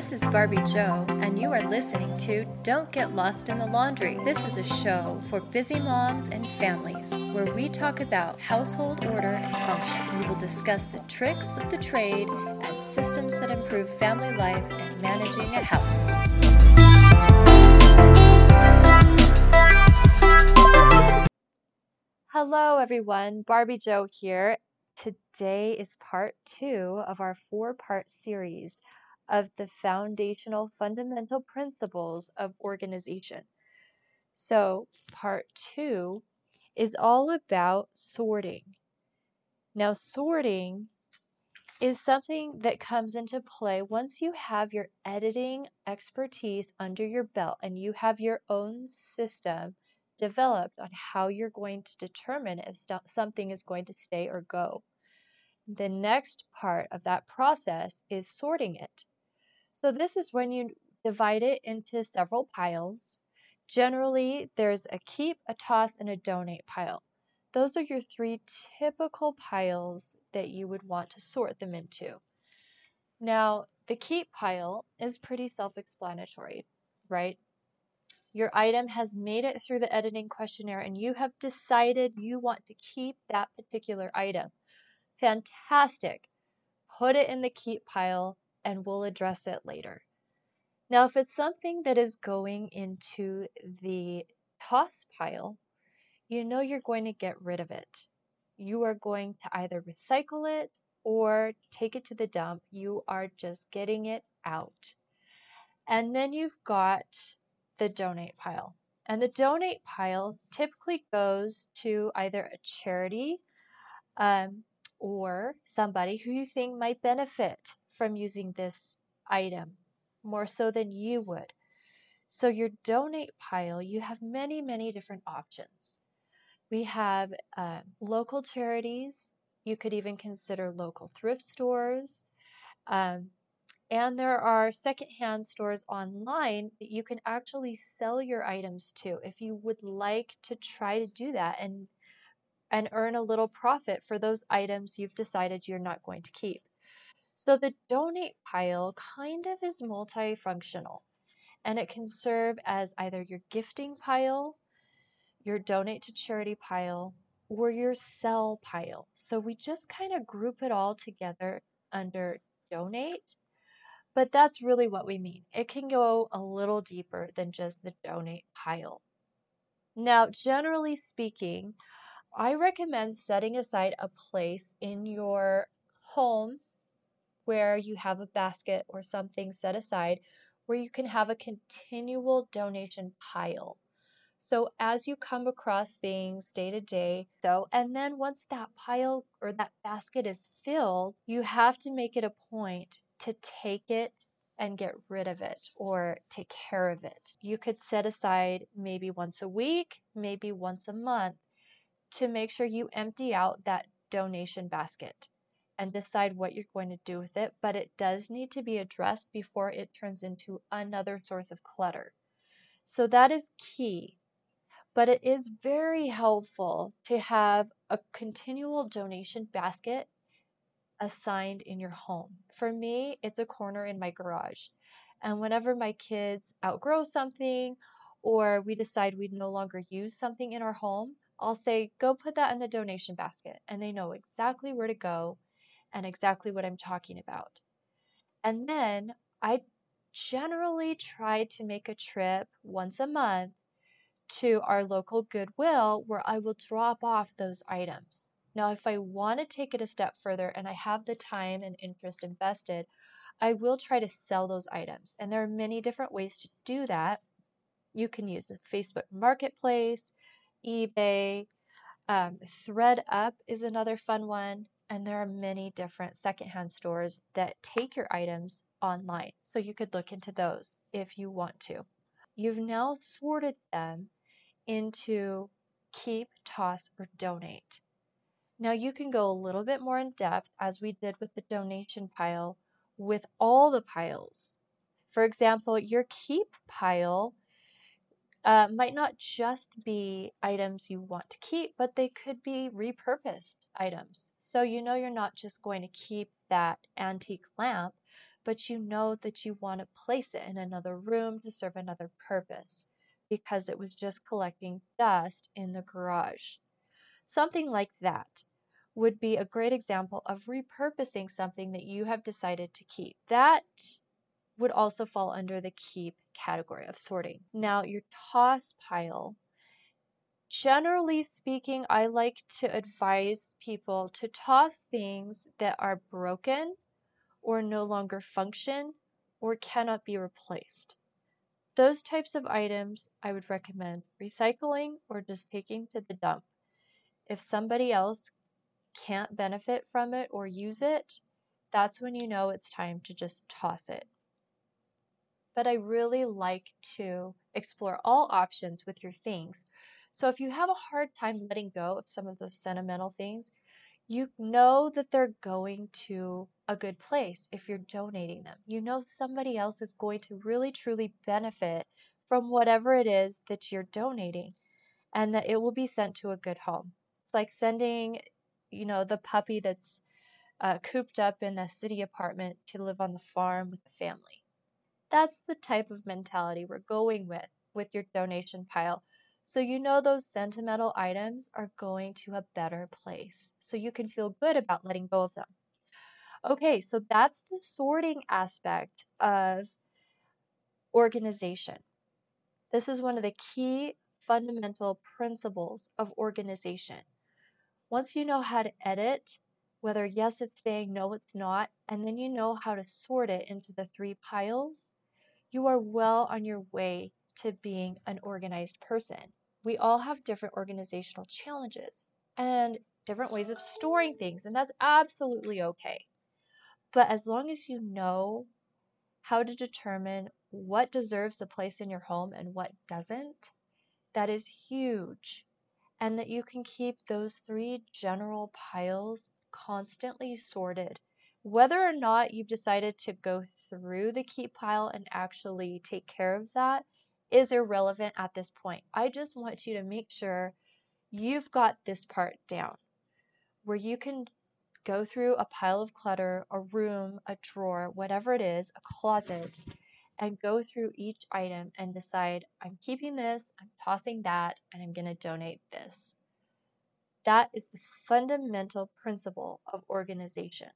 This is Barbie Jo, and you are listening to Don't Get Lost in the Laundry. This is a show for busy moms and families where we talk about household order and function. We will discuss the tricks of the trade and systems that improve family life and managing a household. Hello, everyone. Barbie Jo here. Today is part two of our four part series of the foundational fundamental principles of organization. So, part two is all about sorting. Now, sorting is something that comes into play once you have your editing expertise under your belt and you have your own system developed on how you're going to determine if st- something is going to stay or go. The next part of that process is sorting it. So this is when you divide it into several piles. Generally, there's a keep, a toss, and a donate pile. Those are your three typical piles that you would want to sort them into. Now, the keep pile is pretty self explanatory, right? Your item has made it through the editing questionnaire and you have decided you want to keep that particular item. Fantastic. Put it in the keep pile and we'll address it later. Now, if it's something that is going into the toss pile, you know you're going to get rid of it. You are going to either recycle it or take it to the dump. You are just getting it out. And then you've got the donate pile. And the donate pile typically goes to either a charity um, or somebody who you think might benefit from using this item more so than you would. So, your donate pile, you have many, many different options. We have uh, local charities, you could even consider local thrift stores. Um, and there are secondhand stores online that you can actually sell your items to if you would like to try to do that and and earn a little profit for those items you've decided you're not going to keep. So the donate pile kind of is multifunctional and it can serve as either your gifting pile, your donate to charity pile, or your sell pile. So we just kind of group it all together under donate but that's really what we mean. It can go a little deeper than just the donate pile. Now, generally speaking, I recommend setting aside a place in your home where you have a basket or something set aside where you can have a continual donation pile. So as you come across things day to day, so and then once that pile or that basket is filled, you have to make it a point to take it and get rid of it or take care of it. You could set aside maybe once a week, maybe once a month to make sure you empty out that donation basket and decide what you're going to do with it, but it does need to be addressed before it turns into another source of clutter. So that is key. But it is very helpful to have a continual donation basket assigned in your home. For me, it's a corner in my garage. And whenever my kids outgrow something or we decide we no longer use something in our home, I'll say, go put that in the donation basket. And they know exactly where to go and exactly what I'm talking about. And then I generally try to make a trip once a month to our local Goodwill where I will drop off those items. Now, if I want to take it a step further and I have the time and interest invested, I will try to sell those items. And there are many different ways to do that. You can use Facebook Marketplace, eBay, um, ThredUp is another fun one. And there are many different secondhand stores that take your items online. So you could look into those if you want to. You've now sorted them into keep, toss, or donate. Now you can go a little bit more in depth as we did with the donation pile with all the piles. For example, your keep pile uh, might not just be items you want to keep, but they could be repurposed items. So you know you're not just going to keep that antique lamp, but you know that you want to place it in another room to serve another purpose because it was just collecting dust in the garage. Something like that would be a great example of repurposing something that you have decided to keep. That would also fall under the keep category of sorting. Now, your toss pile. Generally speaking, I like to advise people to toss things that are broken or no longer function or cannot be replaced. Those types of items I would recommend recycling or just taking to the dump. If somebody else can't benefit from it or use it, that's when you know it's time to just toss it. But I really like to explore all options with your things. So if you have a hard time letting go of some of those sentimental things, you know that they're going to a good place if you're donating them. You know somebody else is going to really truly benefit from whatever it is that you're donating and that it will be sent to a good home. It's like sending, you know, the puppy that's uh, cooped up in the city apartment to live on the farm with the family. That's the type of mentality we're going with with your donation pile so you know those sentimental items are going to a better place. So you can feel good about letting go of them. Okay, so that's the sorting aspect of organization. This is one of the key fundamental principles of organization. Once you know how to edit, whether yes it's staying, no it's not, and then you know how to sort it into the three piles, you are well on your way to being an organized person. We all have different organizational challenges and different ways of storing things, and that's absolutely okay. But as long as you know how to determine what deserves a place in your home and what doesn't, that is huge. And that you can keep those three general piles constantly sorted whether or not you've decided to go through the keep pile and actually take care of that is irrelevant at this point. I just want you to make sure you've got this part down where you can go through a pile of clutter, a room, a drawer, whatever it is, a closet, and go through each item and decide I'm keeping this, I'm tossing that, and I'm going to donate this. That is the fundamental principle of organization.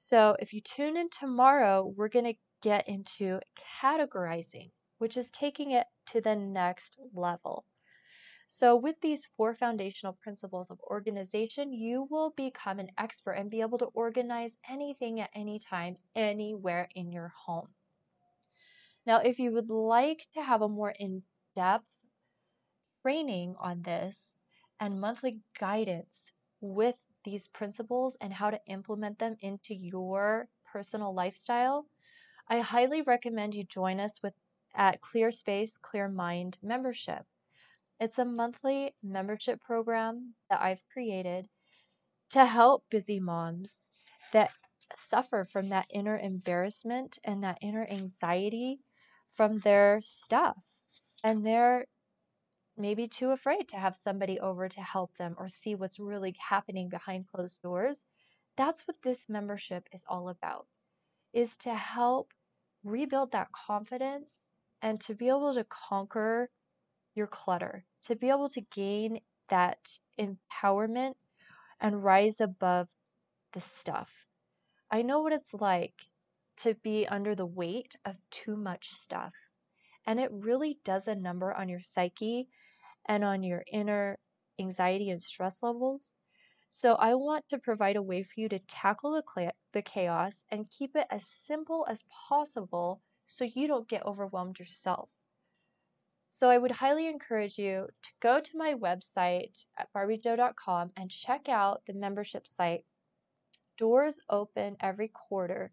So if you tune in tomorrow, we're going to get into categorizing, which is taking it to the next level. So, with these four foundational principles of organization, you will become an expert and be able to organize anything at any time, anywhere in your home. Now, if you would like to have a more in depth training on this and monthly guidance with these principles and how to implement them into your personal lifestyle, I highly recommend you join us with at Clear Space, Clear Mind membership. It's a monthly membership program that I've created to help busy moms that suffer from that inner embarrassment and that inner anxiety from their stuff. And they're maybe too afraid to have somebody over to help them or see what's really happening behind closed doors. That's what this membership is all about. Is to help rebuild that confidence and to be able to conquer your clutter, to be able to gain that empowerment and rise above the stuff. I know what it's like to be under the weight of too much stuff. And it really does a number on your psyche and on your inner anxiety and stress levels. So, I want to provide a way for you to tackle the, the chaos and keep it as simple as possible so you don't get overwhelmed yourself. So, I would highly encourage you to go to my website at barbiejo.com and check out the membership site. Doors open every quarter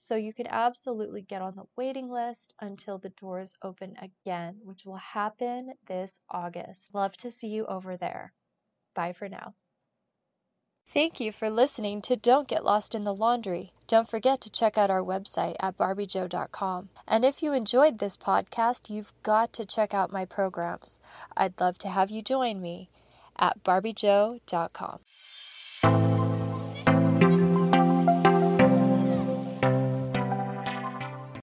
so you can absolutely get on the waiting list until the doors open again, which will happen this August. Love to see you over there. Bye for now. Thank you for listening to Don't Get Lost in the Laundry. Don't forget to check out our website at barbiejo.com. And if you enjoyed this podcast, you've got to check out my programs. I'd love to have you join me at barbiejo.com.